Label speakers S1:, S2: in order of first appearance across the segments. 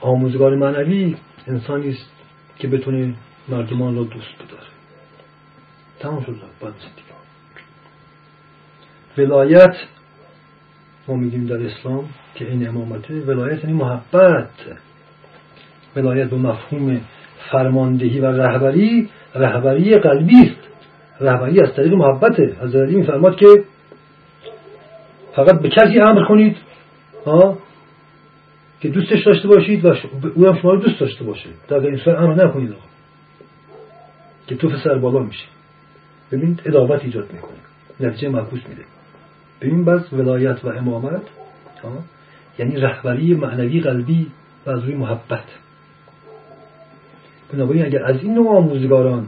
S1: آموزگار معنوی انسانی است که بتونه مردمان را دوست بداره. تمام شد باید ولایت ما میگیم در اسلام که این امامته. ولایت یعنی محبت. ولایت به مفهوم فرماندهی و رهبری رهبری قلبی است. رهبری از طریق محبته. از علی میفرماد که فقط به کسی امر کنید ها؟ که دوستش داشته باشید و او هم شما رو دوست داشته باشه. در این صورت امر نکنید آقا. که تو سر بالا میشه ببینید ادابت ایجاد می‌کنه. نتیجه معکوس میده. ببین بس ولایت و امامت یعنی رهبری معنوی قلبی و از روی محبت. بنابراین اگر از این نوع آموزگاران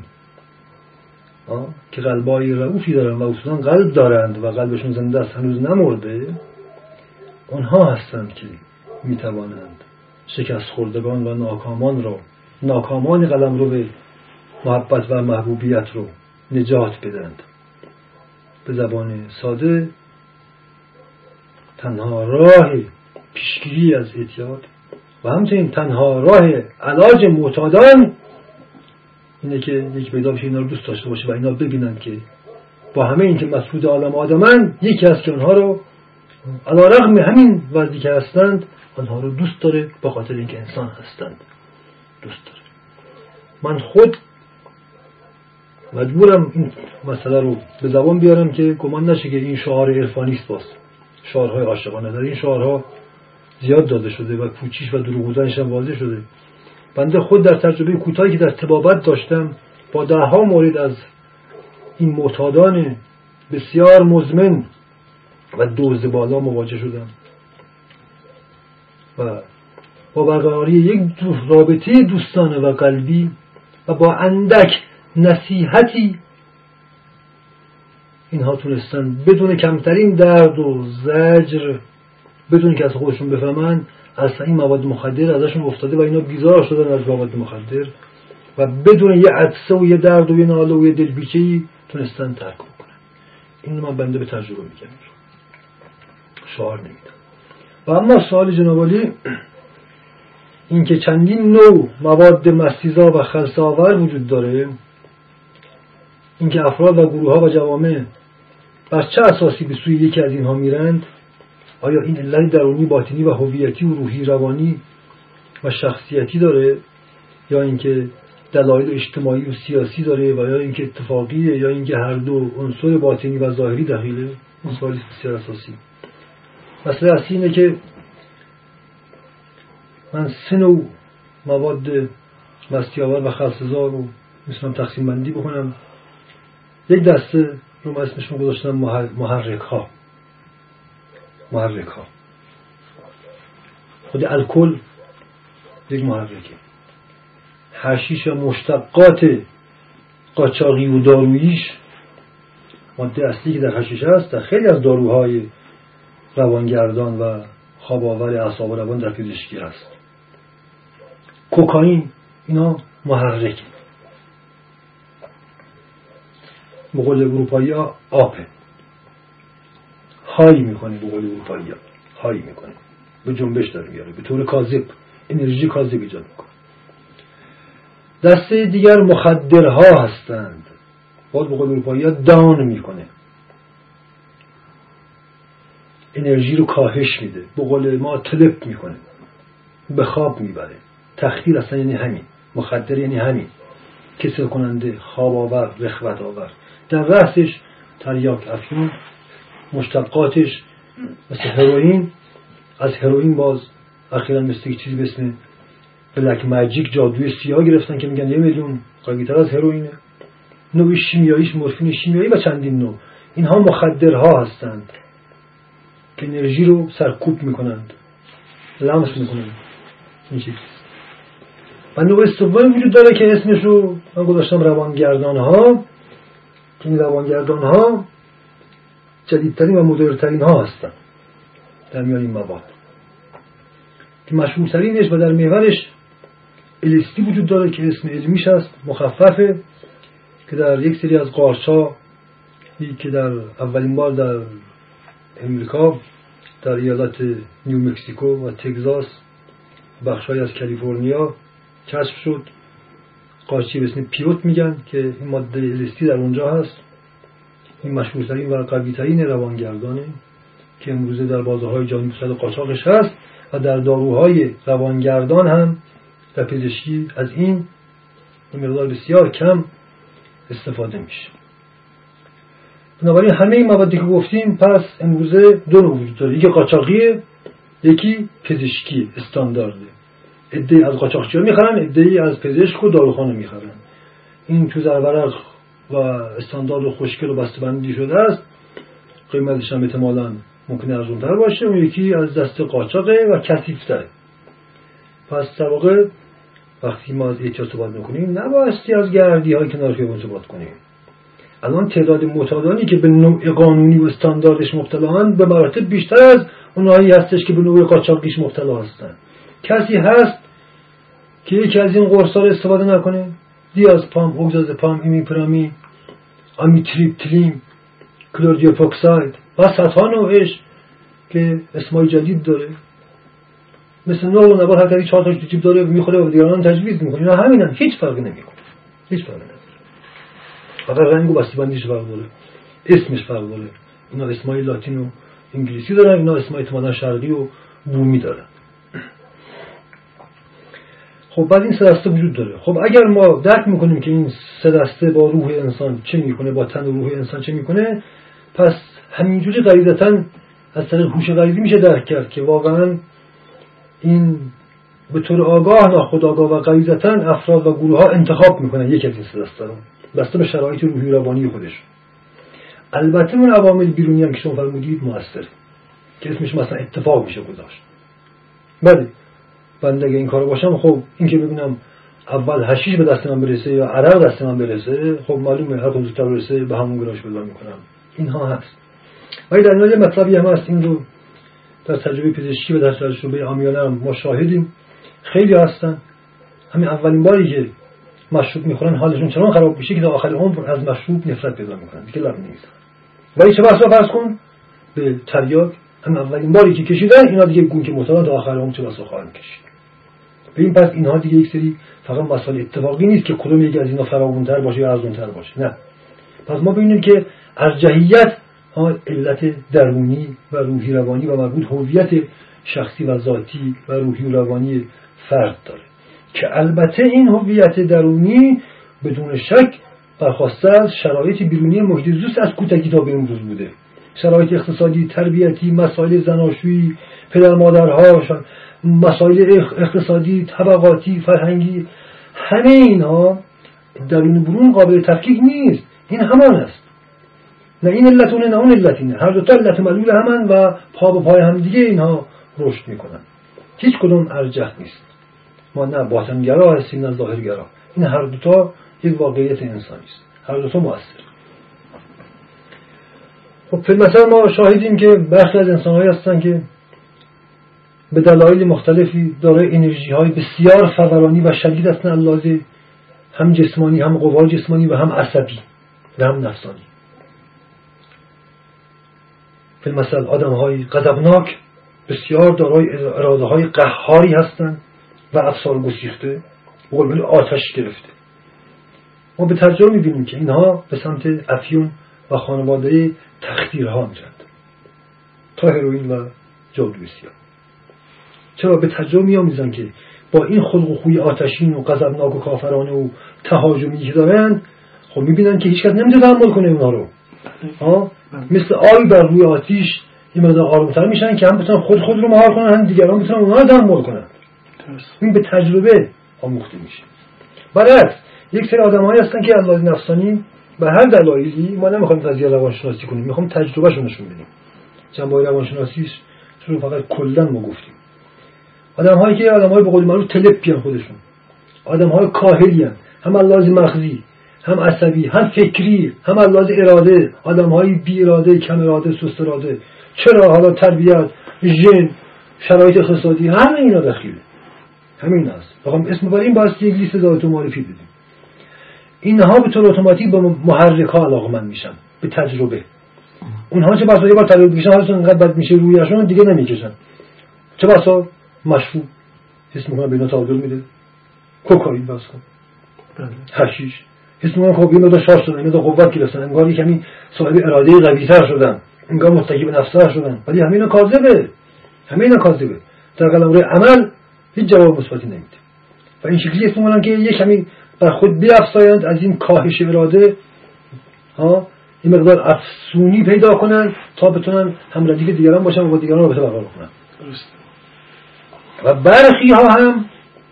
S1: که قلبای رعوفی دارن و اصولا قلب دارند و قلبشون زنده است هنوز نمرده آنها هستند که می‌توانند شکست خوردگان و ناکامان رو ناکامان قلم رو به محبت و محبوبیت رو نجات بدند به زبان ساده تنها راه پیشگیری از اعتیاد و همچنین تنها راه علاج معتادان اینه که یک پیدا بشه اینا رو دوست داشته باشه و اینا ببینن که با همه اینکه مسعود عالم آدمن یکی از که آنها رو علا رغم همین وضعی که هستند آنها رو دوست داره با خاطر اینکه انسان هستند. دوست داره. من خود مجبورم این مسئله رو به زبان بیارم که گمان نشه که این شعار عرفانی است باز. شعارهای عاشقانه. در این شعارها زیاد داده شده و پوچیش و دروغ بودنش هم واضح شده. بنده خود در تجربه کوتاهی که در تبابت داشتم با دهها مورد از این معتادان بسیار مزمن و دوز بالا مواجه شدم. و با برقراری یک رابطه دوستانه و قلبی و با اندک نصیحتی اینها تونستن بدون کمترین درد و زجر بدون که از خودشون بفهمن اصلا این مواد مخدر ازشون افتاده و اینا بیزار شدن از مواد مخدر و بدون یه عدسه و یه درد و یه ناله و یه دلبیچه ای تونستن ترک کنن. این من بنده به تجربه میگم. شعار نمیدم و اما سوال جنابالی این که چندین نوع مواد مستیزا و خلصاور وجود داره اینکه افراد و گروه ها و جوامع بر چه اساسی به سوی یکی از اینها میرند؟ آیا این علت درونی باطنی و هویتی و روحی روانی و شخصیتی داره؟ یا اینکه دلایل اجتماعی و سیاسی داره و یا اینکه اتفاقیه یا اینکه هر دو عنصر باطنی و ظاهری دخیله؟ اون سوالی بسیار اساسی. مسئله اصلی اینه که من سه نوع مواد مستیاور و خلصزار رو می‌تونم تقسیم بندی بکنم. یک دسته رو من اسمشون گذاشتم محرک ها محرک ها خود الکل یک محرکه. حشیش و مشتقات قاچاقی و داروییش ماده اصلی که در حشیش هست در خیلی از داروهای روانگردان و خواب آور اعصاب روان در پزشکی هست کوکائین اینا محرکه مقول اروپایی ها آپه. هایی می‌کنه به قول اروپایی هایی می‌کنه به جنبش داره میاره به طور کاذب. انرژی کاذب ایجاد می‌کنه. دسته دیگر مخدرها هستند. باید به قول اروپایی دان می‌کنه. انرژی رو کاهش میده. به قول ما تلپ می‌کنه. به خواب می‌بره. تخدیر اصلا یعنی همین. مخدر یعنی همین. کسل کننده خواب آور رخوت آور. در رأسش تریاک افیون مشتقاتش مثل هروئین. از هروئین باز اخیرا مثل چیزی به بلک ماجیک جادوی سیاه گرفتن که میگن یه میلیون. قویتر از هروئینه. نوع شیمیاییش مورفین شیمیایی و چندین نوع. اینها مخدرها هستند. انرژی رو سرکوب می‌کنند. لمس می‌کنند. این چیز. و نوع استوایی وجود داره که اسمش رو من گذاشتم روانگردان ها این روانگردان ها جدیدترین و مدرنترین ها هستن. در میان این مواد. که مشهورترینش و در محورش الستی وجود داره که اسم علمیش هست مخففه که در یک سری از قارچا که در اولین بار در امریکا در ایالت نیو مکسیکو و تگزاس بخشهایی از کالیفرنیا کشف شد. قاچی به اسم پیوت میگن که این ماده الستی در اونجا هست. این مشهورترین و قویترین روانگردانه که امروزه در بازه های جانی قاچاقش هست و در داروهای روانگردان هم در پزشکی از این مقدار بسیار کم استفاده میشه. بنابراین همه این موادی که گفتیم پس امروزه دو نوع وجود داره. یکی قاچاقیه یکی پزشکی استاندارده. عده از قاچاقچی ها می‌خرن عده از پزشک و داروخانه می‌خرن. این تو زرورق و استاندارد و خوشگل و بسته‌بندی شده است. قیمتش هم احتمالا ممکنه ارزونتر باشه. اون یکی از دست قاچاقه و کثیفتره پس در واقع وقتی ما از اعتیاد صحبت می‌کنیم نبایستی از گردی های کنار خیابون صحبت کنیم. الان تعداد معتادانی که به نوع قانونی و استانداردش مبتلا به مراتب بیشتر از اونهایی هستش که به نوع قاچاقیش مبتلا هستن کسی هست که یکی از این قرصا رو استفاده نکنه؟ پام، اوگزازپام ایمیپرامین آمیتریپتیلین کلوردیوپوکساید و صدها نوعش که اسمای جدید داره. مثل نوع و نبات هر کسی چهار تاش داره می‌خوره و دیگران تجویز می‌کنه. اینا همینن. هیچ فرقی نمی‌کنه. هیچ فرقی نداره فقط رنگ و بستیبندیش فرق داره. اسمش فرق داره. اینا اسمای لاتین و انگلیسی دارن اینا اسمای احتمالا شرقی و بومی دارن. خب بعد این سه دسته وجود داره. خب اگر ما درک می‌کنیم که این سه دسته با روح انسان چه می‌کنه با تن و روح انسان چه می‌کنه پس همینجوری غریزتا از طریق هوش غریزی میشه درک کرد که واقعا این به طور آگاه ناخودآگاه و غریزتا افراد و گروه ها انتخاب می‌کنن یک از این سه دسته رو. بسته به شرایط روحی روانی خودش. البته اون عوامل بیرونی هم که شما فرمودید موثر که اسمش مثلا اتفاق میشه گذاشت. بله. بنده اگه این کارو باشم خب این که ببینم اول هشیش به دست من برسه یا عرق دست من برسه خب معلومه هر کدوم زودتر برسه به همون گراش پیدا می‌کنم. اینها هست. ولی در نهایت مطلبی هم هست این رو در تجربه پزشکی و در تجربه آمیانه هم ما شاهدیم. خیلی هستن. همین اولین باری که مشروب می‌خورن حالشون چنان خراب میشه که تا آخر عمر از مشروب نفرت پیدا می‌کنن. دیگه لب نمی‌زنن ولی چه بسا فرض کن به تریاک هم اولین باری که کشیدن اینا دیگه گون که مطالعه تا آخر عمر چه بسا خواهند کشید. به این پس اینها دیگه یک سری فقط مسائل اتفاقی نیست که کدوم یکی از اینا فراوانتر باشه یا ارزونتر باشه. نه. پس ما ببینیم که ارجحیت علت درونی و روحی روانی و مربوط هویت شخصی و ذاتی و روحی و روانی فرد داره. که البته این هویت درونی بدون شک برخواسته از شرایط بیرونی محیط زیست از کودکی تا به امروز بوده. شرایط اقتصادی تربیتی مسائل زناشویی پدر مادرها مسائل اقتصادی طبقاتی فرهنگی همه اینها درون برون قابل تفکیک نیست. این همان است. نه این علتونه نه اون علتینه. هر دو تا علت معلول همان و پا به پای هم دیگه اینها رشد می‌کنن. هیچ کدوم ارجح نیست. نه باطنگرا هستیم نه ظاهرگرا. این هر دوتا یک واقعیت انسانی است. هر دوتا موثر. خب مثلا ما شاهدیم که برخی از انسانهایی هستن که به دلایل مختلفی دارای انرژی های بسیار فورانی و شدید هستن اللازه هم جسمانی هم قوا جسمانی و هم عصبی و هم نفسانی. فیلم مثل آدم های غضبناک بسیار دارای اراده های قهاری هستند و افسار گسیخته قلبل آتش گرفته. ما به ترجمه می‌بینیم که اینها به سمت افیون و خانواده تخدیرها میرند. تا هروئین و جادوی سیاه چرا به تجربه میآموزن که با این خلق و خوی آتشین و غضبناک و کافرانه و تهاجمی که دارن خب می‌بینن که هیچکس نمی‌تونه تحمل کنه اونها رو. ها؟ مثل آی بر روی آتیش این مقدار آرومتر میشن که هم بتونن خود خود رو مهار کنن هم دیگران بتونن اونها رو تحمل کنن. این به تجربه آموخته میشه. برعکس یک سری آدمایی هستن که از نفسانی به هر دلایلی ما نمی‌خوایم قضیه روانشناسی کنیم می‌خوام تجربهشون نشون بدیم. چند روانشناسیش رو فقط کلا ما گفتیم. آدم هایی که آدم های به قول معروف تلپی خودشون. آدم های کاهلی هم هم لازم مغزی هم عصبی هم فکری هم لازم اراده. آدم های بی اراده کم اراده سست اراده. چرا؟ حالا تربیت ژن شرایط اقتصادی همه اینا دخیله. همین هست بخوام اسم بر این باید یک لیست ذات معرفی بدیم. اینها به طور اتوماتیک به محرک ها علاقه میشن به تجربه. اونها چه بسا یه بار تجربه بکشن حالشون انقدر بد میشه رویشون دیگه نمی‌کشن. چه بسا مشروب حس می‌کنم به اینا تعادل میده. کوکائین بس کن. هشیش حس می‌کنم خب یه مقدار شارژ شدن یه مقدار قوت گرفتن. انگار کمی صاحب اراده قویتر شدن. انگار متکی به نفسه شدن. ولی همه اینا کاذبه. همه اینا کاذبه. در قلمرو عمل هیچ جواب مثبتی نمیده. و این شکلی اسم که یه کمی بر خود بیافزایند از این کاهش اراده ها این مقدار افسونی پیدا کنن تا بتونن هم ردیف دیگران باشن و با دیگران رابطه برقرار کنن. و برخی ها هم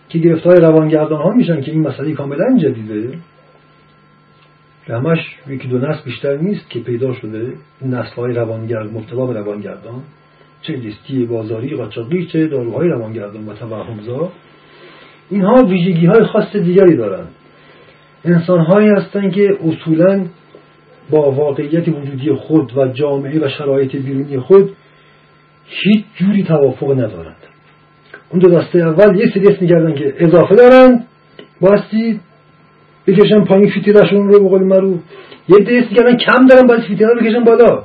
S1: که گرفتار روانگردان ها میشن که این مسئله کاملا جدیده که همش یکی دو نسل بیشتر نیست که پیدا شده نسل های روانگرد مبتلا به روانگردان. چه لیستی بازاری قاچاقی چه داروهای روانگردان و توهمزا اینها ویژگی های خاص دیگری دارند. انسان هایی هستند که اصولا با واقعیت وجودی خود و جامعه و شرایط بیرونی خود هیچ جوری توافق ندارند. اون دو دسته اول یه سری اسم کردن که اضافه دارند باستی بکشن پایین فیتیرشون رو بقول مرو یه دست کردن کم دارن باید فیتیره رو بکشن بالا.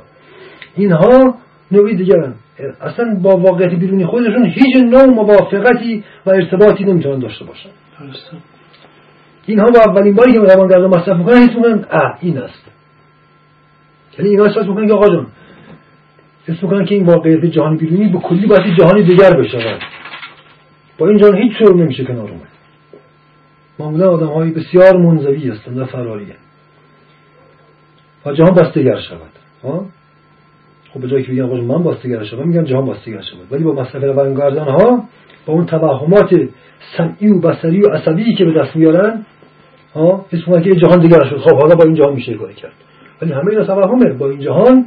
S1: اینها نوعی دیگرن. اصلا با واقعیت بیرونی خودشون هیچ نوع موافقتی و ارتباطی نمی‌تونن داشته باشن. اینها با اولین باری که روانگردان مصرف می‌کنن حس می‌کنن اه این است. یعنی اینا احساس می‌کنن که آقا جان حس می‌کنن که این واقعیت جهان بیرونی به کلی باید جهان دیگر بشود. با این جهان هیچ شروع نمیشه کنار اومد. معمولا آدم های بسیار منزوی هستند و فراری. و جهان بستگر شود. ها؟ خب به جایی که بگن من باستگر شدم میگن جهان باستگر شود ولی با مصرف روانگردان ها با اون توهمات سمعی و بصری و عصبی که به دست میارن ها اسم که جهان دیگر شد. خب حالا با این جهان میشه کاری کرد. ولی همه اینا توهمه. با این جهان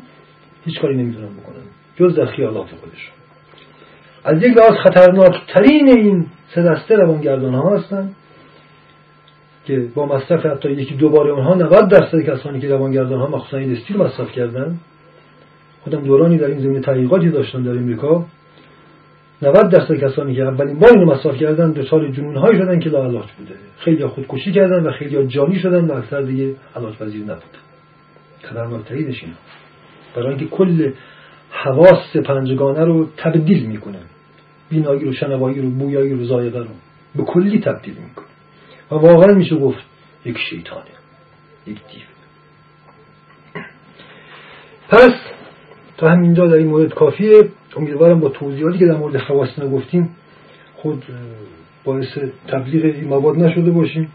S1: هیچ کاری نمی‌تونن بکنن. جز در خیالات خودشون. از یک لحاظ خطرناکترین این سه دسته روانگردان ها هستن که با مصرف حتی یکی دوباره اونها 90 درصد کسانی که روانگردان ها مخصوصا این استیل مصرف کردن خودم دورانی در این زمینه تحقیقاتی داشتم در امریکا. 90 درصد کسانی که اولین بار اینو مصرف کردن دچار جنون شدن که لاعلاج بوده. خیلی خودکشی کردن و خیلی جانی شدن و اکثر دیگه علاج پذیر نبود. خطرناکترینش اینه. برای اینکه کل حواس پنجگانه رو تبدیل می‌کنه. بینایی رو شنوایی رو بویایی رو زایقه رو به کلی تبدیل می‌کنه. و واقعا میشه گفت یک شیطانه. یک دیو. پس تا همینجا در این مورد کافیه. امیدوارم با توضیحاتی که در مورد خواص گفتیم خود باعث تبلیغ این مواد نشده باشیم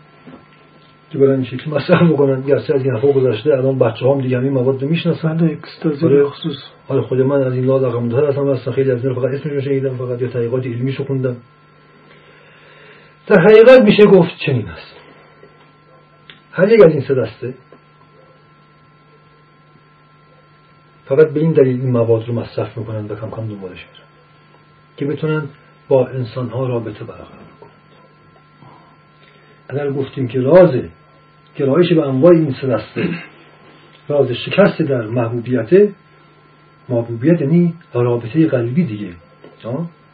S1: که برای این شکل مصرف بکنن. گرچه از این حرفا گذشته الان بچه هم دیگه همین مواد رو می‌شناسن.
S2: بله، آره. خصوص
S1: حالا خود من از این لحاظ عقب هستم. اصلا خیلی از این فقط اسمش شنیدم فقط یا تحقیقات علمیشو خوندم در حقیقت میشه گفت چنین است. هر یک از این سه دسته فقط به این دلیل این مواد رو مصرف می‌کنن و کم کم دنبالش میرن که بتونن با انسان ها رابطه برقرار کنند. اگر گفتیم که راز گرایش به انواع این سه دسته راز شکست در محبوبیت محبوبیت یعنی رابطه قلبی دیگه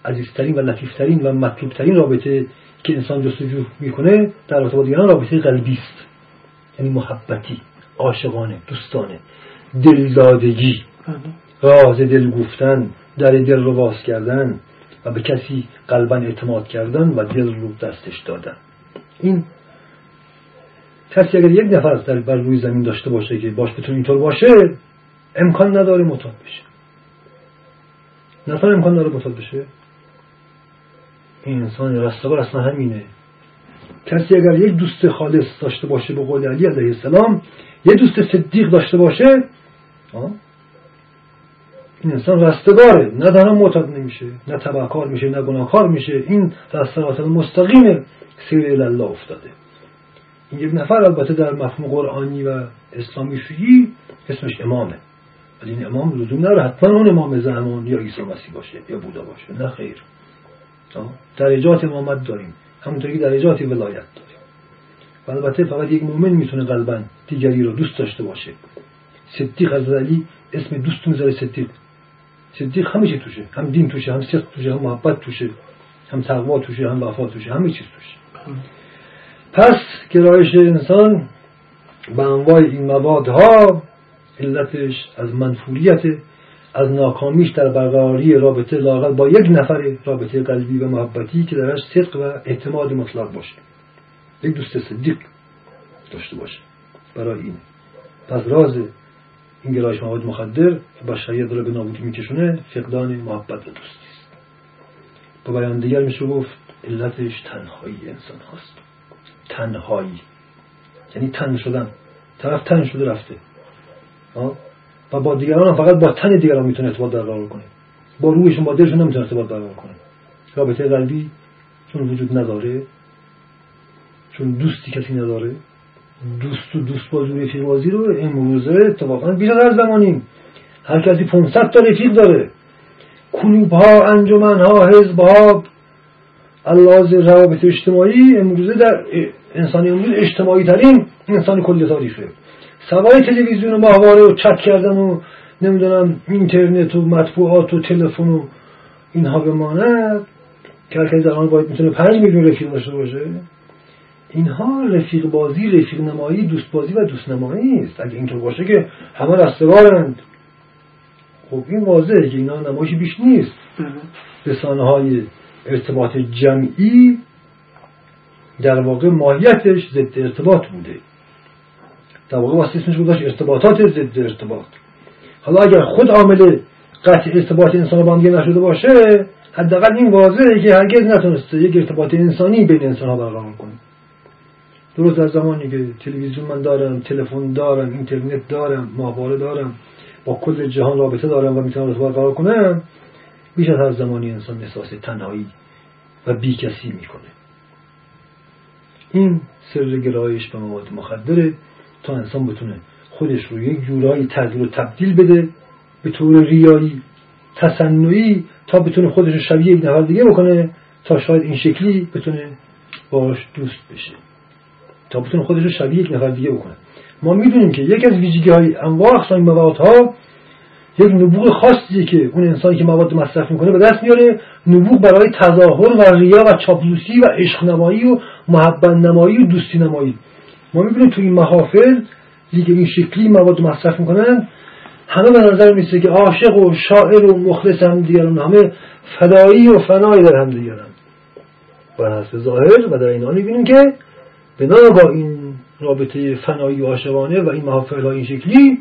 S1: عزیزترین و لطیفترین و مطلوبترین رابطه که انسان جستجو می‌کنه در رابطه با دیگران رابطه قلبی است. یعنی محبتی عاشقانه دوستانه. دلدادگی. راز دل گفتن در دل رو باز کردن و به کسی قلبا اعتماد کردن و دل رو دستش دادن. این کسی اگر یک نفر در بر روی زمین داشته باشه که باش بتونه اینطور باشه امکان نداره مطال بشه. نفر امکان داره مطال بشه. این انسان رستگار اصلا همینه. کسی اگر یک دوست خالص داشته باشه به قول علی علیه السلام یه دوست صدیق داشته باشه این انسان رستگاره. نه تنها معتاد نمیشه نه تبعکار میشه نه گناهکار میشه. این در صراط مستقیم سیر الله افتاده. این یک نفر البته در مفهوم قرآنی و اسلامی شیعی اسمش امامه. ولی این امام لزوم نداره. حتما اون امام زمان یا عیسی مسیح باشه یا بودا باشه. نه خیر. درجات امامت داریم. همونطوری که درجات ولایت داریم. البته فقط یک مؤمن می‌تونه قلبا دیگری رو دوست داشته باشه. صدیق از علی اسم دوست می‌ذاره صدیق. صدیق همه چی توشه. هم دین توشه هم صدق توشه هم محبت توشه هم تقوا توشه هم وفا توشه همه چیز توشه. پس گرایش انسان به انواع این موادها علتش از منفوریت از ناکامیش در برقراری رابطه لاغل با یک نفر رابطه قلبی و محبتی که درش صدق و اعتماد مطلق باشه. یک دوست صدیق داشته باشه. برای این. پس راز این گرایش مواد مخدر که بشریت را به نابودی میکشونه فقدان محبت و دوستی است با بیان دیگر میشه گفت علتش تنهایی انسان هاست تنهایی یعنی تن شدن طرف تن شده رفته و با دیگران فقط با تن دیگران می‌تونه ارتباط برقرار کنه با روحشون با دلشون نمی‌تونه ارتباط برقرار کنه رابطه قلبی چون وجود نداره چون دوستی کسی نداره دوست و دوست بازی رفیق بازی رو امروزه اتفاقا بیش از هر زمانی هر کسی 500 تا رفیق داره. کلوب ها انجمن ها حزب ها روابط اجتماعی امروزه در انسانی امروز اجتماعی ترین انسان کل تاریخه. سوای تلویزیون و ماهواره و چت کردن و نمی‌دونم اینترنت و مطبوعات و تلفن و اینها بماند. که هر در آن باید می‌تونه پنج میلیون رفیق داشته باشه. اینها رفیق بازی رفیق نمایی دوست بازی و دوست نمایی است اگه اینطور باشه که همه رستگارند. خب این واضحه که اینا نمایش بیش نیست. رسانه های ارتباط جمعی در واقع ماهیتش ضد ارتباط بوده. در واقع واسه اسمش گذاشت ارتباطات ضد ارتباط. حالا اگر خود عامل قطع ارتباط انسان با نشده باشه حداقل این واضحه که هرگز نتونسته یک ارتباط انسانی بین انسان ها برقرار کنه. درست در زمانی که تلویزیون من دارم تلفن دارم اینترنت دارم ماهواره دارم با کل جهان رابطه دارم و می‌تونم ارتباط برقرار کنم بیش از هر زمانی انسان احساس تنهایی و بیکسی می‌کنه. این سر گرایش به مواد مخدره تا انسان بتونه خودش رو یک جورایی تغییر و تبدیل بده به طور ریایی تصنعی تا بتونه خودش رو شبیه یک نفر دیگه بکنه تا شاید این شکلی بتونه باش دوست بشه. تا بتونه خودش رو شبیه یک نفر دیگه بکنه. ما می‌دونیم که یکی از ویژگی های انواع اقسام موادها یک نبوغ خاصی که اون انسانی که مواد مصرف می‌کنه به دست میاره. نبوغ برای تظاهر و ریا و چاپلوسی و عشق نمایی و محبت نمایی و دوستی نمایی ما می‌بینیم تو این محافل دیگه این شکلی مواد مصرف می‌کنن همه به نظر میسه که عاشق و شاعر و مخلص هم دیگرن همه فدایی و فنایی در هم دیگرن و حسب ظاهر و در این حال می‌بینیم که بنا با این رابطه فنایی و عاشقانه و این محافل این شکلی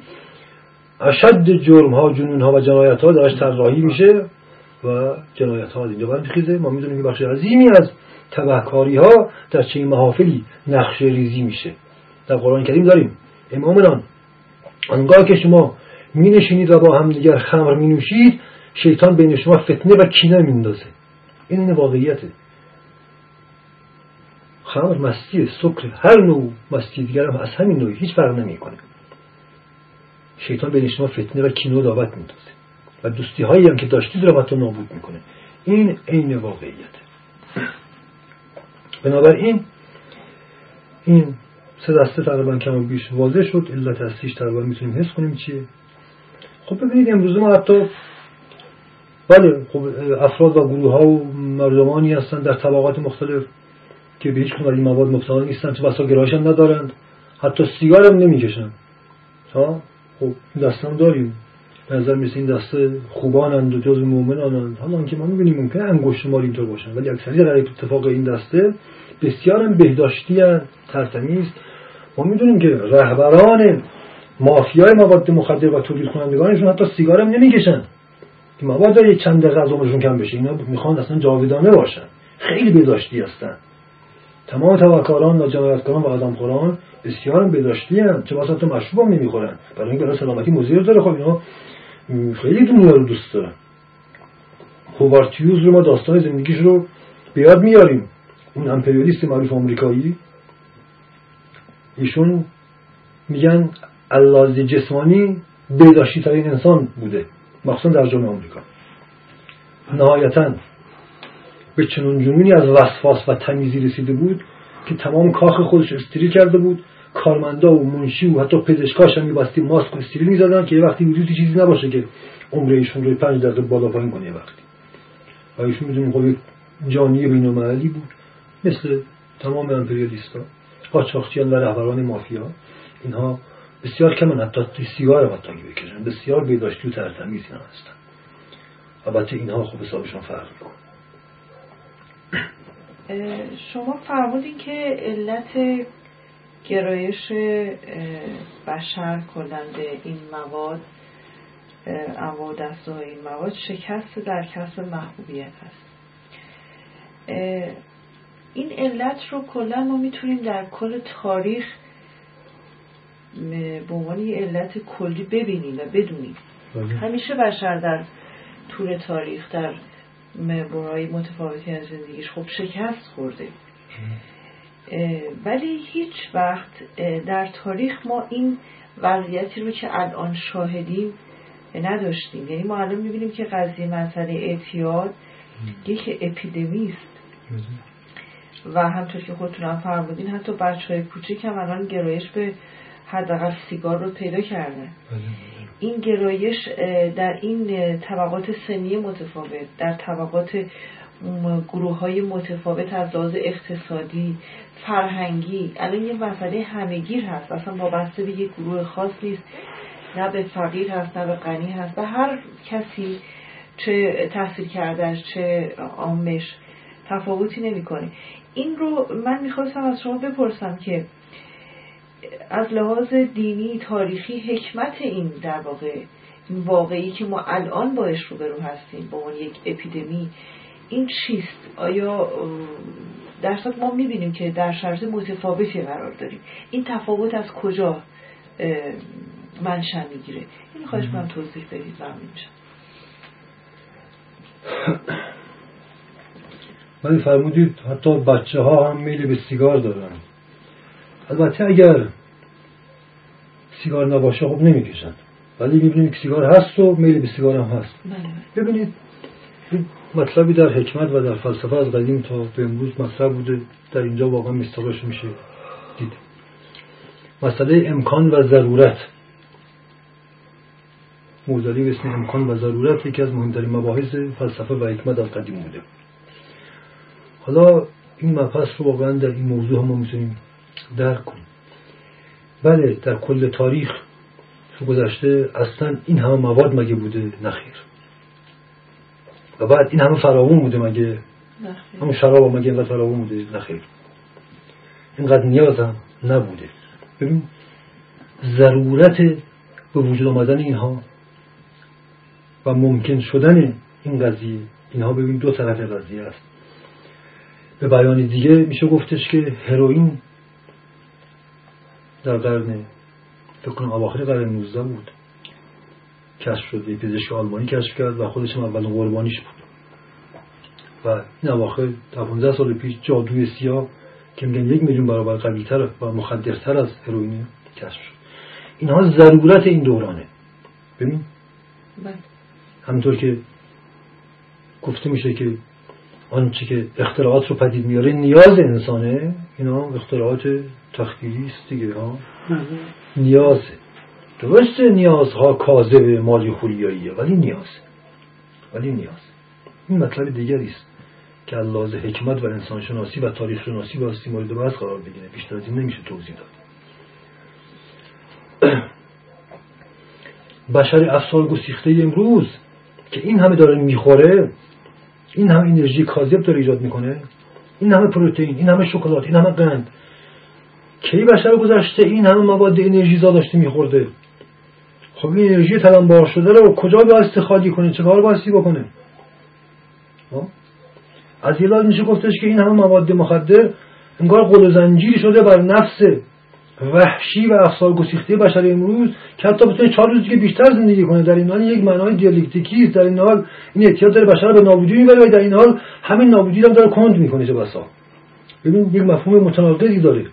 S1: اشد جرم ها جنون ها و جنایت ها درش طراحی میشه و جنایت ها اینجا برمیخیزه. ما می‌دونیم که بخش عظیمی از تبهکاری ها در چه محافلی نقشه ریزی میشه. در قرآن کریم داریم امامنان آنگاه که شما می نشینید و با هم دیگر خمر می نوشید شیطان بین شما فتنه و کینه میندازه این واقعیته. خمر مستی سکر هر نوع مستی دیگر هم از همین نوعی هیچ فرق نمی‌کنه. شیطان بین شما فتنه و کینه و دعوت میندازه و دوستی هایی هم که داشتید رو تو نابود می‌کنه. این عین واقعیت بنابراین این سه دسته تقریبا کم و بیش واضح شد. علت اصلیش تقریبا می‌تونیم حس کنیم چیه. خب ببینید امروز ما حتی بله خب افراد و گروه ها و مردمانی هستند در طبقات مختلف. که به هیچ کنون این مواد مبتلا نیستن تو بسا گرایش هم ندارند. حتی سیگار هم نمی‌کشن. ها خب این دسته هم داریم. نظر میسه این دسته خوبانند و جز مؤمنانند. حالا که ما می‌بینیم ممکنه انگشت مار اینطور باشن ولی اکثری در اتفاق این دسته بسیار هم بهداشتی ترتمیز. ما می‌دونیم که رهبران مافیای مواد مخدر و تولید کنندگانشون حتی سیگار هم نمی‌کشن. که مواد یک چند دقیقه از عمرشون کم بشه. اینا می‌خوان اصلا جاودانه باشن. خیلی بهداشتی هستن. تمام تبهکاران و جنایتکاران و آدمخوران بسیار هم بهداشتی هم چه مثلا تو مشروب هم نمی‌خورن برای اینکه برای سلامتی مضر داره خب اینا خیلی دنیا رو دوست دارن. هوارتیوز رو ما داستان زندگیش رو بیاد میاریم. اون امپریالیست معروف آمریکایی. ایشون میگن اللاز جسمانی بهداشتی ترین انسان بوده مخصوصا در جمهوری آمریکا. نهایتا به چنون جنونی از وسواس و تمیزی رسیده بود که تمام کاخ خودش استریل کرده بود. کارمندا و منشی و حتی پزشکاش هم میبستی ماسک و استریل می‌زدن که یه وقتی وجودی چیزی نباشه که عمر ایشون روی پنج دقیقه بالا پایین کنه یه وقتی. و ایشون می‌دونیم خب جانی بین بود مثل تمام امپریالیست ها قاچاقچیان و رهبران مافیا. اینها بسیار کمن حتی سیگار حتی بکشن. بسیار بیداشتی و ترتمیز اینا هستن. البته اینها خوب حسابشون فرق میکن
S3: شما فرمودین که علت گرایش بشر کلند این مواد انواع دسته این مواد شکست در کسب محبوبیت هست این علت رو کلا ما می‌تونیم در کل تاریخ به عنوان یه علت کلی ببینیم و بدونیم بله. همیشه بشر در طول تاریخ در برای متفاوتی از زندگیش. خب شکست خورده. ولی هیچ وقت در تاریخ ما این وضعیتی رو که الان شاهدیم نداشتیم. یعنی ما الان می‌بینیم که قضیه مسئله اعتیاد یک اپیدمی است. و همطور که خودتون هم فرمودین حتی بچه های کوچیک هم الان گرایش به حداقل سیگار رو پیدا کردن. بله، بله. این گرایش در این طبقات سنی متفاوت در طبقات گروه های متفاوت از لحاظ اقتصادی فرهنگی الان یه مسئله همهگیر هست. اصلا وابسته به یک گروه خاص نیست. نه به فقیر هست نه به غنی هست. و هر کسی چه تحصیل کردهش چه آمش تفاوتی نمی‌کنه. این رو من می‌خواستم از شما بپرسم که از لحاظ دینی تاریخی حکمت این در واقع این واقعی که ما الان باش رو برو هستیم با اون یک اپیدمی این چیست؟ آیا در ما می‌بینیم که در شرط متفاوتی قرار داریم. این تفاوت از کجا منشأ می‌گیره؟ این خواهش من توضیح بدید. ممنون
S1: ولی فرمودید حتی بچه ها هم میل به سیگار دارن. البته اگر سیگار نباشه خب نمی‌کشن. ولی می‌بینید که سیگار هست و میل به سیگار هم هست. بله. ببینید مطلبی در حکمت و در فلسفه از قدیم تا به امروز مطلب بوده. در اینجا واقعا مستقاش میشه دید. مسئله امکان و ضرورت. موزلی به اسم امکان و ضرورت یکی از مهمترین مباحث فلسفه و حکمت از قدیم بوده. حالا این مبحث رو واقعا در این موضوع هم ما می‌تونیم درک کنیم بله در کل تاریخ گذشته اصلا این همه مواد مگه بوده؟ نخیر و بعد این همه فراوون بوده مگه؟ همون شراب مگه اینقدر فراوون بوده؟ نخیر اینقدر نیاز هم نبوده. ببین ضرورت به وجود آمدن اینها و ممکن شدن این قضیه اینها ببین دو طرف قضیه است. به بیان دیگه میشه گفتش که هروئین در قرن فکر کنم اواخر قرن 19 بود. کشف شد یه پزشک آلمانی کشف کرد و خودش هم اول قربانیش بود. و این اواخر تا 15 سال پیش جادوی سیاه که میگن یک میلیون برابر قویتر و مخدرتر از هروئین کشف شد. اینها ضرورت این دورانه. ببین؟ بله. همطور که گفته میشه که آنچه که اختراعات رو پدید میاره نیاز انسانه. اینا اختراعات تخیلی است دیگه ها. نیازه درسته نیازها کاذب مالی خولیاییه ولی نیاز. ولی نیاز. این مطلب دیگری است که لحاظ حکمت و انسانشناسی و تاریخ شناسی باستی مورد بحث قرار بگیره. بیشتر از این نمیشه توضیح داد. بشر افسار گسیخته امروز که این همه داره می‌خوره این همه انرژی کاذب داره ایجاد می‌کنه این همه پروتئین این همه شکلات این همه قند. کی بشر گذشته این همه مواد انرژی زا داشته میخورده؟ خب این انرژی تلمبار شده رو کجا بایستی خالی کنه؟ چه کار بایستی بکنه؟ خب؟ از یه میشه گفتش که این همه مواد مخدر انگار قل زنجیری شده بر نفس وحشی و افسار گسیخته بشر امروز که حتی بتونه چهار روز که بیشتر زندگی کنه در این حال یک معنای دیالکتیکی در این حال این احتیاط داره بشر به نابودی می‌بره و در این حال همین نابودی هم داره کند می‌کنه چه بسا. ببین یک مفهوم متناقضی داره.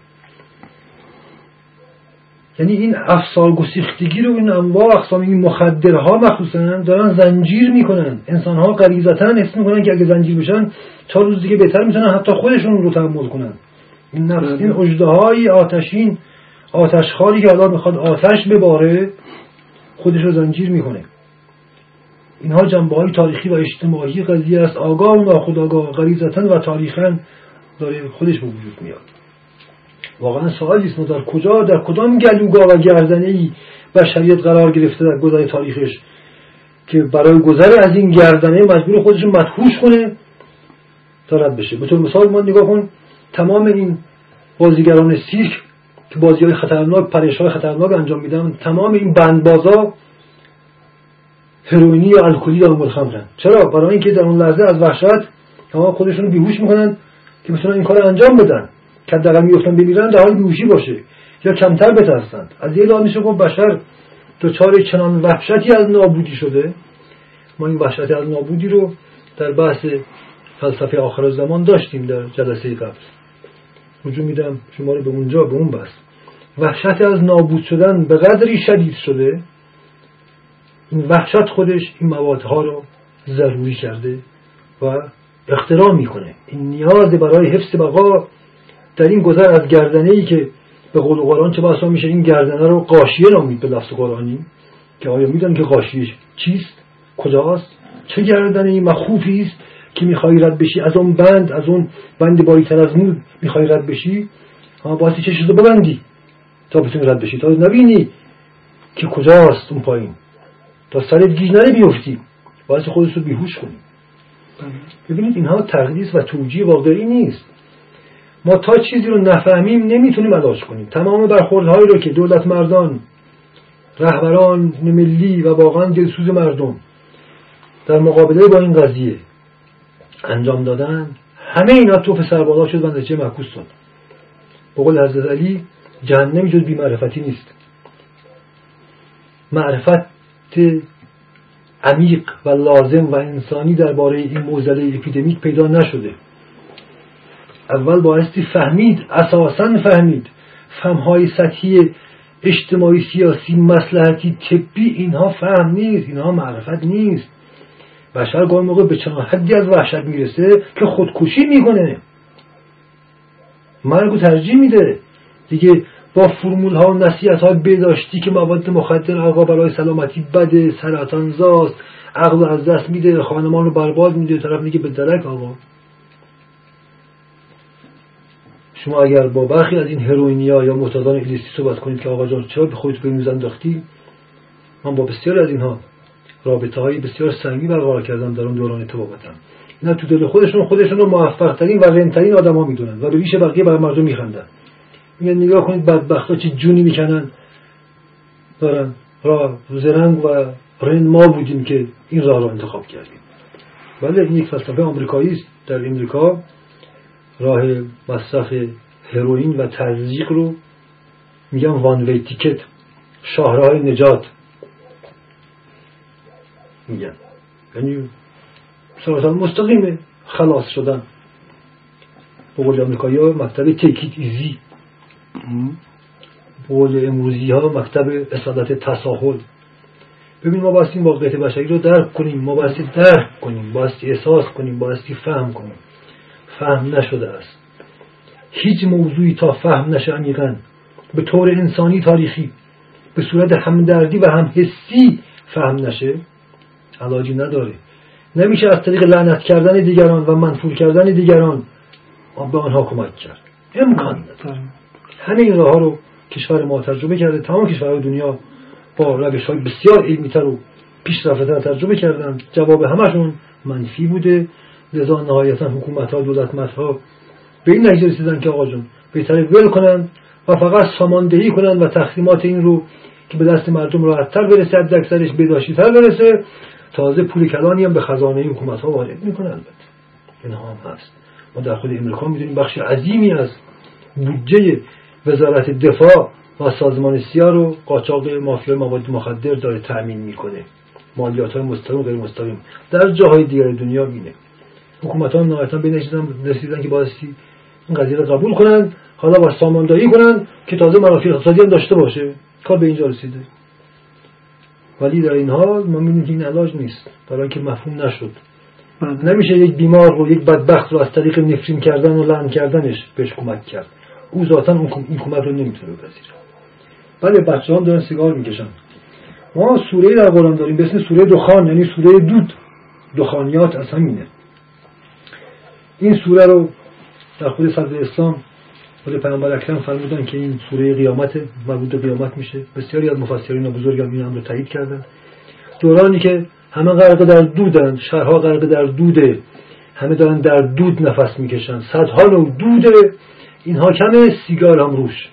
S1: یعنی این افسار گسیختگی رو این انواع اقسام این مخدرها مخصوصا دارن زنجیر می‌کنن. انسان ها غریزتا حس می‌کنن که اگه زنجیر بشن چهار روز دیگه بهتر می‌تونن حتی خودشون رو تحمل کنن. این نفس این اجده های آتشین آتش خالی که الان می‌خواد آتش بباره خودش رو زنجیر می‌کنه. اینها جنبه های تاریخی و اجتماعی قضیه است. آگاه و ناخودآگاه غریزتا و تاریخا داره خودش به وجود میاد. واقعا سوالی است در کجا در کدام گلوگاه و گردنه ای بشریت قرار گرفته در گذر تاریخش که برای گذر از این گردنه مجبور خودش مدهوش کنه تا رد بشه؟ به طور مثال ما نگاه کن تمام این بازیگران سیرک که بازی های خطرناک پریش های خطرناک انجام میدن. تمام این بندبازا هروئینی یا الکلی در اون خمرن چرا؟ برای اینکه در اون لحظه از وحشت تمام خودشون بیهوش می‌کنن که مثلا این کار انجام بدن. که دقیقا میفتن بمیرن در حال بیهوشی باشه یا کمتر بترسند از یه لحاظ میشه گفت بشر دچار چنان وحشتی از نابودی شده. ما این وحشتی از نابودی رو در بحث فلسفه آخر زمان داشتیم در جلسه قبل. رجوع میدم شما رو به اونجا به اون بحث وحشت از نابود شدن به قدری شدید شده این وحشت خودش این موادها رو ضروری کرده و اختراع می‌کنه. این نیاز برای حفظ بقا در این گذر از گردنه ای که به قول قرآن چه بسا میشه این گردنه رو قاشیه نامید به لفظ قرآنی که آیا میدن که قاشیه چیست؟ کجاست؟ چه گردنه ای مخوفی است؟ که می‌خوای رد بشی از اون بند از اون بند باریتر از مود می‌خوای رد بشی اما باید چه رو ببندی تا بتونی رد بشی. تا نبینی که کجاست اون پایین. تا سرت گیج نره بیفتی. باید خودت رو بیهوش کنی. ببینید اینها تقدیس و توجیه واقعی نیست. ما تا چیزی رو نفهمیم نمی‌تونیم علاج کنیم. تمام برخوردهایی رو که دولت مردان رهبران ملی و واقعا دلسوز مردم در مقابله با این قضیه انجام دادن. همه اینا توف سربالا شد و نتیجه معکوس داد بقول حضرت علی جهنمی جز بیمعرفتی نیست. معرفت عمیق و لازم و انسانی درباره این موزله اپیدمیک پیدا نشده. اول بایستی فهمید اساسا فهمید. فهمهای سطحی اجتماعی سیاسی مسلحتی طبی اینها فهم نیست اینها معرفت نیست. بشر گاه موقع به چنان حدی از وحشت می‌رسه که خودکشی می‌کنه. مرگ و ترجیح میده. دیگه با فرمول ها و نصیحت های بداشتی که مواد مخدر آقا برای سلامتی بده سرطان زاست عقل از دست میده خانمان رو برباد میده طرف میگه به درک آقا. شما اگر با برخی از این هروئینیا یا معتادان ایلیستی صحبت کنید که آقا جان چرا به خودت به میز انداختی من با بسیاری از اینها رابطه های بسیار سنگی برقرار کردم در اون دوران تبابتم اینا تو دل خودشون خودشون رو موفق ترین و رنترین آدما می‌دونن و به ریش بقیه بر مردم میخندن. میگن نگاه کنید بدبختا چه جونی می‌کنن. دارن راه زرنگ و رند ما بودیم که این راه رو انتخاب کردیم. بله این یک فلسفه آمریکایی در امریکا راه مصرف هروئین و تزریق رو میگن وان وی تیکت شاهراه نجات. میگن. یعنی سراسر مستقیم خلاص شدن. به قول امریکایی ها مکتب تیکیت ایزی به قول امروزی ها مکتب اصالت تساهل. ببین ما بایستی واقعیت بشری رو درک کنیم. ما بایستی درک کنیم. بایستی احساس کنیم. بایستی فهم کنیم. فهم نشده است. هیچ موضوعی تا فهم نشه عمیقا. به طور انسانی تاریخی. به صورت همدردی و هم حسی فهم نشه. علاجی نداره نمیشه از طریق لعنت کردن دیگران و منفور کردن دیگران به آنها کمک کرد. امکان نداره. همه این راه رو کشور ما تجربه کرده. تمام کشورهای دنیا با روش های بسیار علمیتر و پیشرفته تجربه کردن. جواب همشون منفی بوده. لذا نهایتا حکومت ها دولت ها به این نتیجه رسیدن که آقا جون بهتره ول کنن و فقط ساماندهی کنن و تقسیمات این رو که به دست مردم راحتتر برسه حد اکثرش تر برسه. تازه پول کلانی هم به خزانه این حکومت ها وارد می‌کنن البته. این هم هست. ما در خود امریکا می‌دونیم بخش عظیمی از بودجه وزارت دفاع و سازمان سیا رو قاچاق مافیا مواد مخدر داره تأمین می‌کنه. مالیات های مستقیم و غیر مستقیم. در جاهای دیگر دنیا مینه حکومت ها نهایتا به رسیدن که بایستی این قضیه رو قبول کنن حالا با ساماندهی کنن که تازه منافع اقتصادی هم داشته باشه. کار به اینجا رسیده. ولی در این حال ما می‌بینیم که این علاج نیست. برای اینکه مفهوم نشد. بله. نمیشه یک بیمار رو یک بدبخت رو از طریق نفرین کردن و لعن کردنش بهش کمک کرد. او ذاتا این کمک رو نمی‌تونه بپذیره. بله بچه هم دارن سیگار می‌کشن. ما سوره در قرآن داریم. به اسم سوره دخان یعنی سوره دود. دخانیات از همینه. این سوره رو در خود صدر اسلام خود پیامبر اکرم فرمودن که این سوره قیامت مربوط به قیامت میشه. بسیاری از مفسرین بزرگ هم این امر تایید کردن. دورانی که همه غرق در دودن شهرها غرق در دوده همه دارن در دود نفس می‌کشن. صدها نوع دوده اینها کمه سیگار هم روش.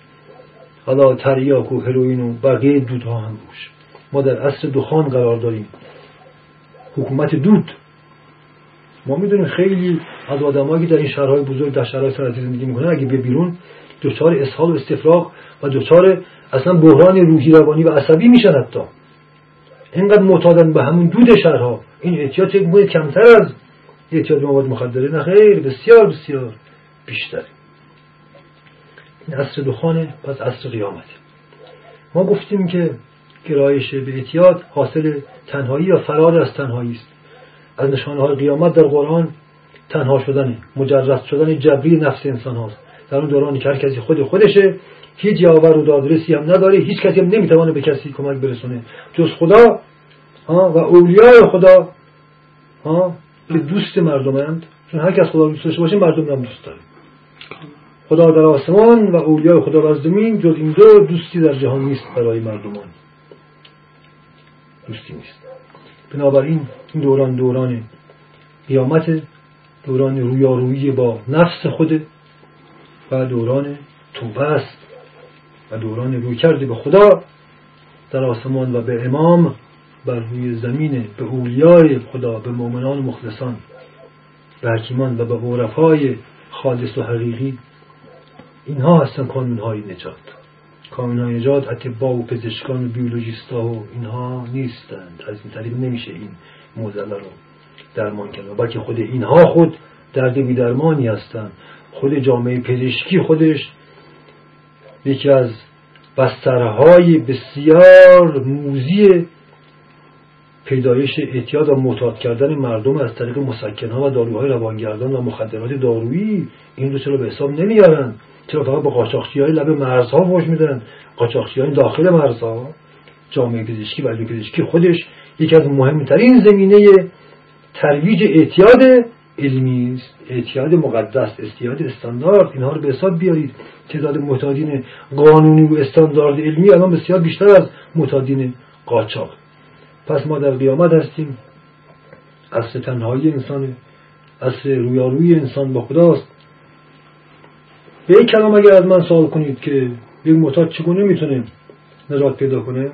S1: حالا تریاک و هروئین و بقیه دودها هم روش. ما در عصر دخان قرار داریم. حکومت دود. ما می‌دونیم خیلی از آدمایی که در این شهرهای بزرگ در شهرهای صنعتی زندگی می‌کنن اگه به بیرون دچار اسهال و استفراغ و دچار اصلا بحران روحی روانی و عصبی میشن حتی. اینقدر معتادن به همون دود شهرها. این احتیاط یک کمتر از احتیاط مواد مخدره. نه خیر بسیار بسیار بیشتر. این عصر دخانه پس عصر قیامت. ما گفتیم که گرایش به اعتیاد حاصل تنهایی و فرار از تنهایی است. از نشانه های قیامت در قرآن تنها شدن مجرد شدن جبری نفس انسان هاست. در اون دورانی که هر کسی خود خودشه هیچ یاور و دادرسی هم نداره هیچ کسی هم نمی‌توانه به کسی کمک برسونه. جز خدا و اولیای خدا که دوست مردمند. چون هر کس خدا دوست داشته باشه مردم هم دوست داره. خدا در آسمان و اولیای خدا در زمین جز این دو دوستی در جهان نیست برای مردمان. دوستی نیست. بنابراین این دوران دوران قیامت دوران رویارویی با نفس خود و دوران توبه است و دوران روی کرده به خدا در آسمان و به امام بر روی زمین به اولیای خدا به مؤمنان مخلصان به حکیمان و به عرفای خالص و حقیقی. اینها هستن های نجات. های نجات اطبا و پزشکان و بیولوژیستا و اینها نیستند. از این طریق نمیشه این موزله رو درمان کرد بلکه خود اینها خود درد بیدرمانی هستند خود جامعه پزشکی خودش یکی از بسترهای بسیار موزی پیدایش اعتیاد و معتاد کردن مردم از طریق مسکنها و داروهای روانگردان و مخدرات دارویی این رو چرا به حساب نمیارن؟ چرا فقط با قاچاقچی های لب مرزها فوش میدن قاچاقچی داخل مرزها جامعه پزشکی و پزشکی خودش یکی از مهمترین زمینه ترویج اعتیاد علمی است. اعتیاد مقدس اعتیاد استاندارد اینها رو به حساب بیارید. تعداد معتادین قانونی و استاندارد علمی الان بسیار بیشتر از معتادین قاچاق. پس ما در قیامت هستیم. اصل تنهایی انسانه اصل رویاروی انسان با خداست. به یک کلام اگر از من سوال کنید که یک معتاد چگونه می‌تونه نجات پیدا کنه؟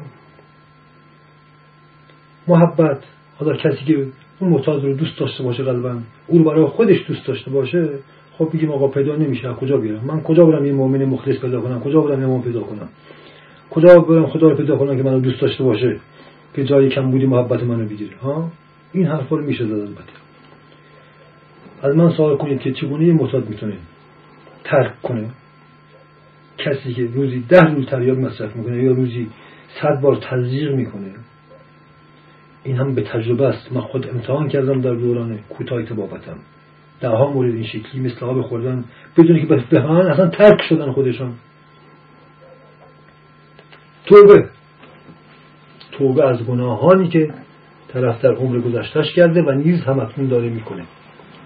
S1: محبت حالا کسی که اون معتاد رو دوست داشته باشه قلبا او رو برای خودش دوست داشته باشه خب بگیم آقا پیدا نمیشه کجا بیارم؟ من کجا برم یه مؤمن مخلص پیدا کنم؟ کجا برم امام پیدا کنم؟ کجا برم خدا رو پیدا کنم که منو دوست داشته باشه که جای کم بودی محبت منو بگیره ها؟ این حرفا رو میشه زد البته. از من سوال کنید که چگونه معتاد می‌تونه ترک کنه؟ کسی که روزی ده روز تریاک مصرف می‌کنه یا روزی صد بار تزریق می‌کنه؟ این هم به تجربه است. من خود امتحان کردم در دوران کوتاه تبابتم ها مورد این شکلی مثل آب خوردن بدونی که به همان اصلا ترک شدن خودشان. توبه. توبه از گناهانی که طرف در عمر گذشتش کرده و نیز هم اکنون داره می‌کنه.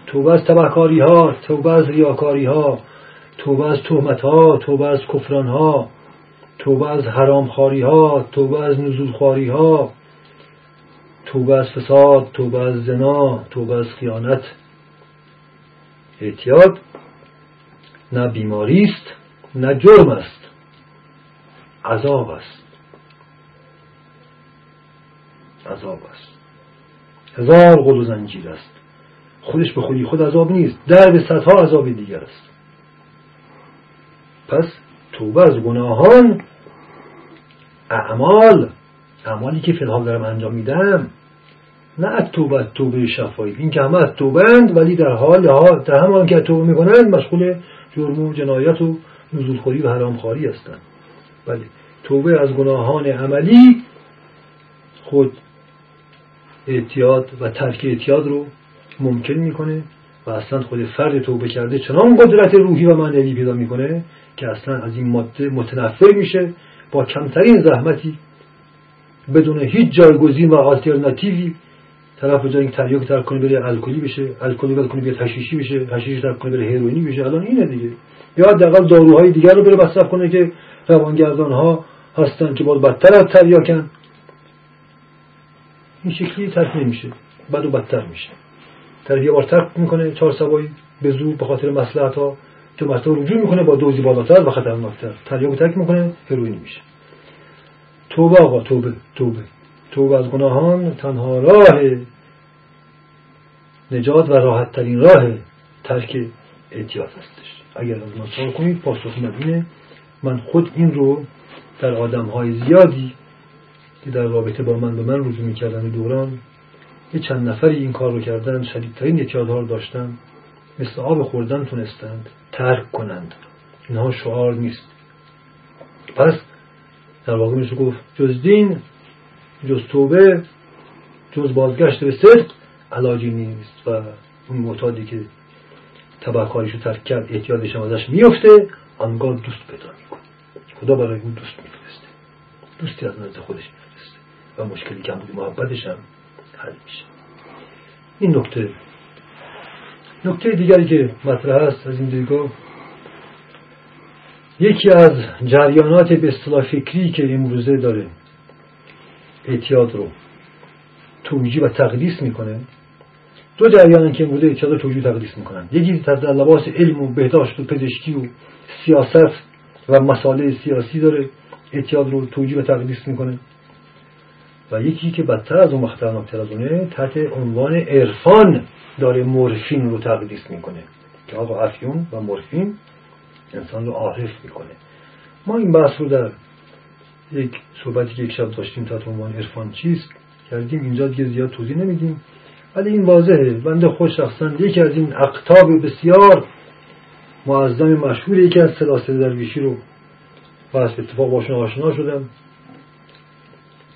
S1: توبه از تبهکاری ها توبه از ریاکاری ها توبه از تهمت ها توبه از کفران ها توبه از حرامخاری ها توبه از نزول خاری ها توبه از فساد توبه از زنا توبه از خیانت. اعتیاد نه بیماری است نه جرم است عذاب است. عذاب است. هزار قل و زنجیر است. خودش به خودی خود عذاب نیست. در به صدها عذاب دیگر است. پس توبه از گناهان اعمال اعمالی که فی دارم انجام میدم نه از توبه توبه شفایی. این که همه از توبه اند ولی در حال در همان که توبه می‌کنند مشغول جرم و جنایت و نزولخوری و حرامخواری هستند. ولی توبه از گناهان عملی خود اعتیاد و ترک اعتیاد رو ممکن می‌کنه و اصلا خود فرد توبه کرده چنان قدرت روحی و معنوی پیدا می‌کنه که اصلا از این ماده متنفر میشه با کمترین زحمتی بدون هیچ جایگزین و آلترناتیوی طرف جای این تریاک ترک کنه بره الکلی بشه الکلی ول کنه بیاد حشیشی بشه حشیشی ترک کنه بره هروئینی بشه الان اینه دیگه. یا حداقل داروهای دیگر رو بره مصرف کنه که روانگردان ها هستن که باید بدتر از تریاکن این شکلی ترک نمیشه. بد و بدتر میشه. طرف یه بار ترک می‌کنه چهار سوایی به زور به خاطر مسلحت ها که مرتبه رجوع می‌کنه با دوزی بالاتر و خطرناکتر. تریاک ترک می‌کنه هروئین میشه. توبه آقا توبه توبه. توبه از گناهان تنها راه نجات و راحت ترین راه ترک اعتیاد هستش. اگر از ما سوال کنید پاسخ مدینه من خود این رو در آدم های زیادی که در رابطه با من به من رجوع می‌کردن دوران یه چند نفری این کار رو کردن شدیدترین اعتیادها رو داشتن مثل آب خوردن تونستند ترک کنند. اینها شعار نیست. پس در واقع میشه گفت جز دین جز توبه جز بازگشت به صدق علاجی نیست و اون معتادی که تبهکاریشو ترک کرد احتیاطش هم ازش میفته آنگاه دوست پیدا می‌کنه. خدا برای اون دوست میفرسته. دوستی از نزد خودش میفرسته و مشکلی که هم بودی محبتش هم حل میشه. این نکته. نکته دیگری که مطرح است از این دیگاه یکی از جریانات به اصطلاح فکری که امروزه داره اعتیاد رو توجیه و تقدیس می‌کنه. دو جریان که امروزه اعتیاد رو توجیه و تقدیس می‌کنن. یکی در لباس علم و بهداشت و پزشکی و سیاست و مسائل سیاسی داره اعتیاد رو توجیه و تقدیس می‌کنه. و یکی که بدتر از اون خطرناکتر از اونه تحت عنوان عرفان داره مورفین رو تقدیس می‌کنه. که آقا افیون و مورفین انسان رو عارف می‌کنه. ما این بحث رو در یک صحبتی که یک شب داشتیم تحت عنوان عرفان چیست کردیم اینجا دیگه زیاد توضیح نمیدیم. ولی این واضحه. بنده خوش شخصا یکی از این اقتاب بسیار معظم مشهور یکی از سلاسل درویشی رو به اتفاق باشون آشنا شدم.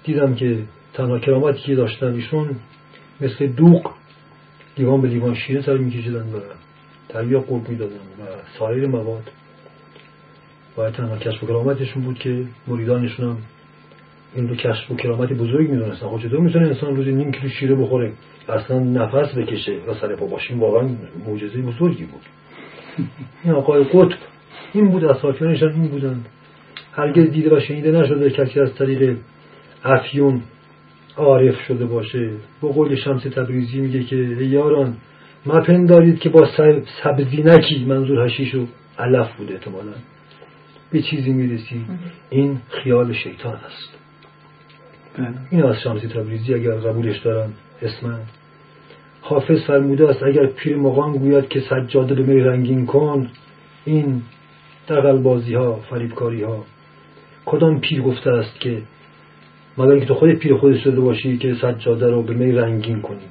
S1: دیدم که تنها کرامتی که داشتن ایشون مثل دوغ لیوان به لیوان شیره سر میکشیدن و تربیه قرب می‌دادن و سایر مواد. و تنها کشف و کرامتشون بود که مریدانشون هم این رو کشف و کرامت بزرگ می‌دونستن. خب چطور می‌تونه انسان روزی نیم کیلو شیره بخوره؟ اصلا نفس بکشه و سر پا باشیم واقعا معجزه بزرگی بود. این آقای قطب این بود اطرافیانش این بودن. هرگز دیده و شنیده نشده کسی از طریق افیون عارف شده باشه. با قول شمس تبریزی میگه که یاران مپندارید که با سبزینکی منظور هشیش و علف بوده احتمالا. به چیزی می‌رسی این خیال شیطان است. بله. این از شمسی تبریزی اگر قبولش دارن اسم حافظ فرموده است اگر پیر مقام گوید که سجاده به می رنگین کن این دقل بازی ها فریبکاری ها کدام پیر گفته است که مگر اینکه تو خود پیر خودش شده باشی که سجاده رو به می رنگین کنی؟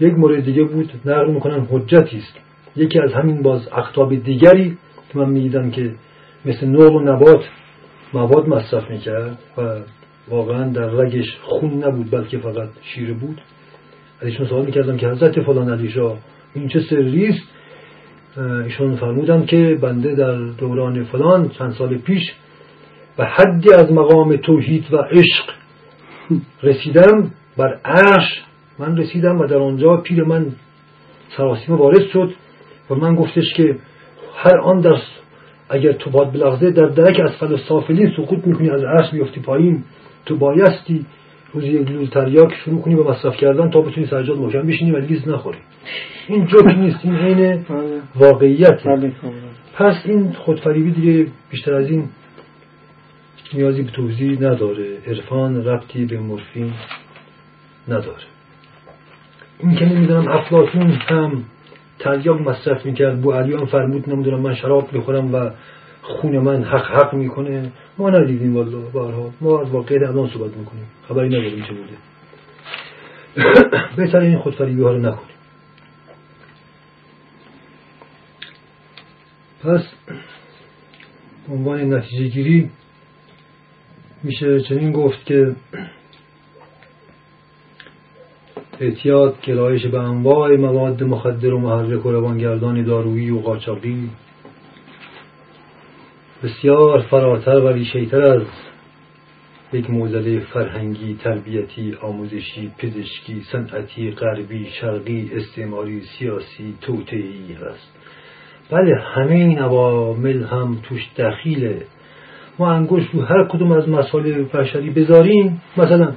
S1: یک مورد دیگه بود نقل می‌کنن حجتی است. یکی از همین باز اختاب دیگری که من می‌دیدم که مثل نور و نبات مواد مصرف می‌کرد و واقعا در رگش خون نبود بلکه فقط شیره بود. ازشون سوال می‌کردم که حضرت فلان علی این چه سری است؟ ایشون فرمودن که بنده در دوران فلان چند سال پیش و حدی از مقام توحید و عشق رسیدم بر عرش من رسیدم و در آنجا پیر من سراسیمه وارد شد و من گفتش که هر آن در اگر تو پات بلغزه در درک اسفل سافلین سقوط می‌کنی از عرش میفتی پایین تو بایستی روزی یک لول تریاک شروع کنی به مصرف کردن تا بتونی سرجات محکم بشینی و لیز نخوری این جوک نیست این عین بله. واقعیت بله،. پس این خودفریبی دیگه بیشتر از این نیازی به توضیح نداره عرفان ربطی به مورفین نداره این که نمی‌دونم افلاتون هم تریاک مصرف می‌کرد. بو علیان فرمود نمی‌دونم من شراب می‌خورم و خون من حق حق می‌کنه. ما ندیدیم والله بارها. ما از واقعیت الان صحبت می‌کنیم. خبری نداریم چه بوده. بهتر این خودفریبی ها رو نکنیم. پس عنوان نتیجه گیری میشه چنین گفت که اعتیاد گرایش به انواع مواد مخدر و محرک و روانگردان دارویی و قاچاقی. بسیار فراتر و ریشهتر از یک موزله فرهنگی تربیتی آموزشی پزشکی صنعتی غربی شرقی استعماری سیاسی توتعی است بله همه این عوامل هم توش دخیله. ما انگوش رو هر کدوم از مسائل بشری بذاریم. مثلا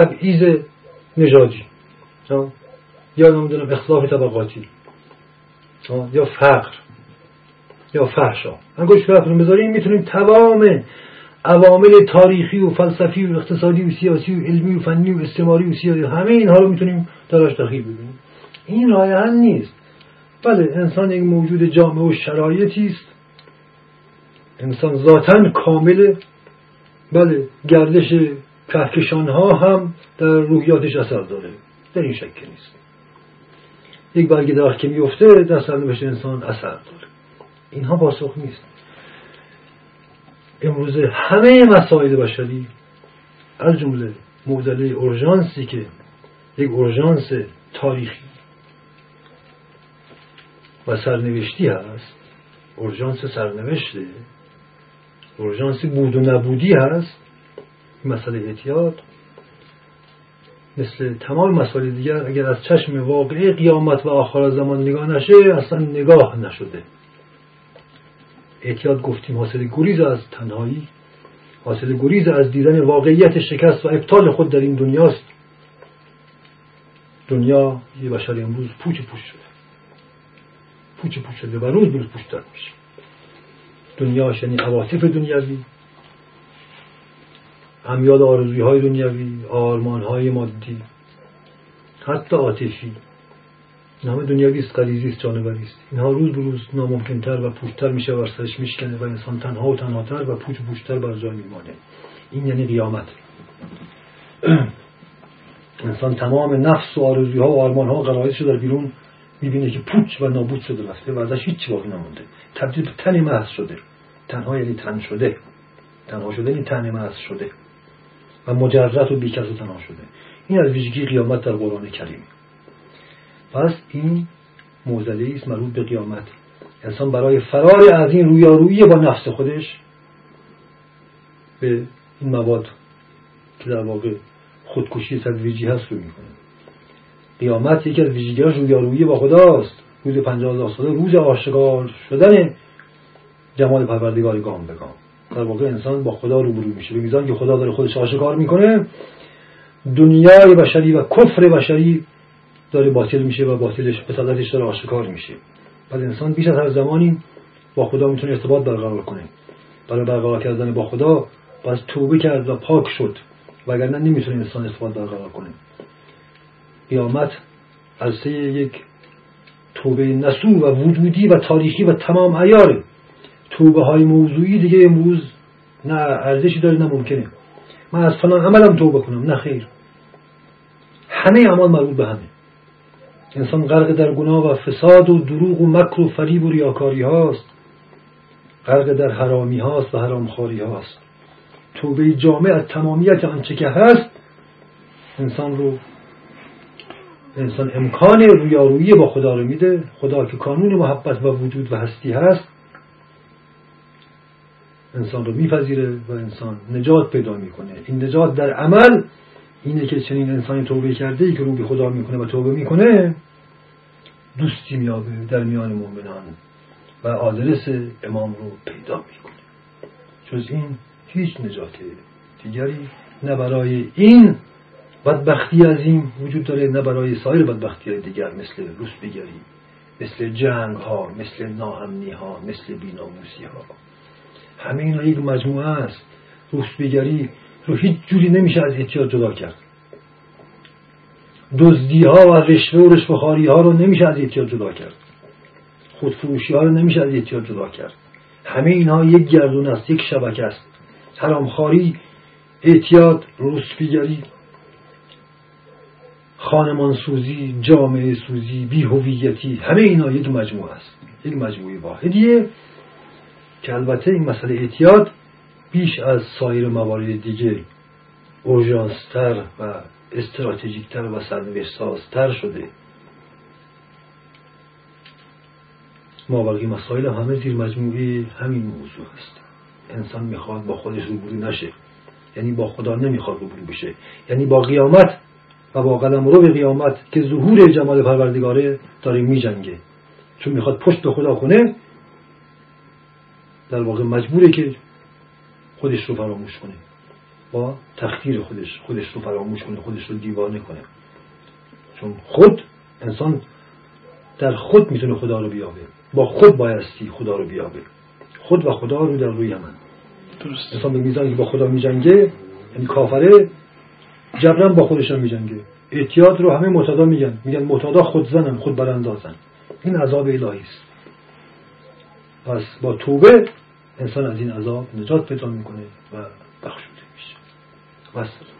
S1: تبعیض نژادی یا نمی‌دونم اختلاف طبقاتی. یا فقر. یا فحشا. انگوش فقر بذاریم می‌تونیم تمام عوامل تاریخی و فلسفی و اقتصادی و سیاسی و علمی و فنی و استعماری و سیاسی همه اینها رو می‌تونیم دراش دخیل ببینیم. این راه نیست. بله انسان یک موجود جامعه و شرایطی است. انسان ذاتا کامل. بله گردش کهکشان ها هم در روحیاتش اثر داره. در این شک نیست. یک برگ درخت که میفته در سرنوشت انسان اثر داره. اینها پاسخ نیست. امروزه همه مسائل بشری از جمله معضله اورژانسی که یک اورژانس تاریخی و سرنوشتی هست اورژانس سرنوشته اورژانسی بود و نبودی هست مسئله اعتیاد مثل تمام مسائل دیگر اگر از چشم واقعی قیامت و آخر زمان نگاه نشه اصلا نگاه نشده. اعتیاد گفتیم حاصل گریز از تنهایی حاصل گریز از دیدن واقعیت شکست و ابطال خود در این دنیاست. دنیا یه بشر امروز پوچ پوچ شده. پوچ پوچ شده و روز بروز پوچتر میشه. دنیا یعنی عواطف دنیوی همیاد آرزوی های دنیوی آرمان های مادی حتی این همه دنیوی است غریزی است جانوری است. اینها روز به روز ناممکنتر و پوچتر میشه و سرش میشکنه و انسان تنها و تنهاتر و پوچ پوچتر بر جای میمانه. این یعنی قیامت. انسان تمام نفس و آرزوها و آرمان ها و غرایزش در بیرون می‌بینه که پوچ و نابود شده رفته و ازش هیچی باقی نمونده. تبدیل به تن محض شده. تنها یعنی تن شده. تنها شده یعنی تن محض شده. مجرد و بیکس و تنها شده. این از ویژگی قیامت در قرآن کریم. پس این موزله است مربوط به قیامت. انسان برای فرار از این رویارویی با نفس خودش به این مواد که در واقع خودکشی تدریجی هست رو می‌کنه. قیامت یکی از ویژگیاش رویارویی با خداست. روز پنجاه ساله روز آشکار شدن جمال پروردگار گام به گام. در واقع انسان با خدا روبرو میشه. به میزان که خدا داره خودش آشکار می‌کنه دنیای بشری و کفر بشری داره باطل میشه و باطلش به صدتش داره آشکار میشه. پس انسان بیش از هر زمانی با خدا می‌تونه ارتباط برقرار کنه. برای برقرار کردن با خدا باز توبه کرد و پاک شد. وگرنه نمی‌تونه انسان ارتباط برقرار کنه. قیامت از یک توبه نسو و وجودی و تاریخی و تمام ایاره توبه های موضوعی دیگه امروز نه ارزشی داره نه ممکنه. من از فلان عملم توبه کنم. نه خیر. همه اعمال مربوط به همه. انسان غرق در گناه و فساد و دروغ و مکر و فریب و ریاکاری هاست. غرق در حرامی هاست و حرامخواری هاست. توبه جامع از تمامیت آنچه که هست انسان رو انسان امکان رویارویی با خدا رو میده. خدا که کانون محبت و وجود و هستی هست انسان رو میپذیره و انسان نجات پیدا می‌کنه. این نجات در عمل اینه که چنین انسانی توبه کرده ای که رو به خدا می‌کنه و توبه می‌کنه دوستی میابه در میان مؤمنان و آدرس امام رو پیدا می‌کنه. جز این هیچ نجات دیگری نه برای این بدبختی از این وجود داره نه برای سایر بدبختی دیگر مثل روس بگری مثل جنگ ها مثل ناامنی ها مثل بیناموسی ها. همه اینا یک مجموعه است. روس بگری رو هیچ جوری نمیشه از احتیاط جدا کرد. دزدی ها و رشوه و رشوهخواری ها رو نمیشه از احتیاط جدا کرد. خودفروشی ها رو نمیشه از احتیاط جدا کرد. همه اینها یک گردون است یک شبکه است. حرامخواری اعتیاد روسپیگری خانمان سوزی جامعه سوزی بیهویتی همه اینا یک مجموعه است. یک مجموعه واحدیه. که البته این مسئله اعتیاد بیش از سایر موارد دیگه اورژانستر و استراتژیکتر و سرنوشت سازتر شده. ما باقی مسائل همه زیر مجموعه همین موضوع هست. انسان می‌خواد با خودش روبرو نشه. یعنی با خدا نمی‌خواد روبرو بشه. یعنی با قیامت و با قدم رو به قیامت که ظهور جمال پروردگاره داره میجنگه. چون می‌خواد پشت به خدا کنه در واقع مجبوره که خودش رو فراموش کنه. با تخدیر خودش خودش رو فراموش کنه خودش رو دیوانه کنه. چون خود انسان در خود می‌تونه خدا رو بیابه. با خود بایستی خدا رو بیابه. خود و خدا رو در روی من. درست انسان به میزانی که با خدا میجنگه یعنی کافره جبران با خودش هم میجنگه. اعتیاد رو همه معتادا میگن. میگن معتادا خود زنن خود براندازن. این عذاب الهی است. پس با توبه انسان از این عذاب نجات پیدا می‌کنه و بخشوده میشه. بس.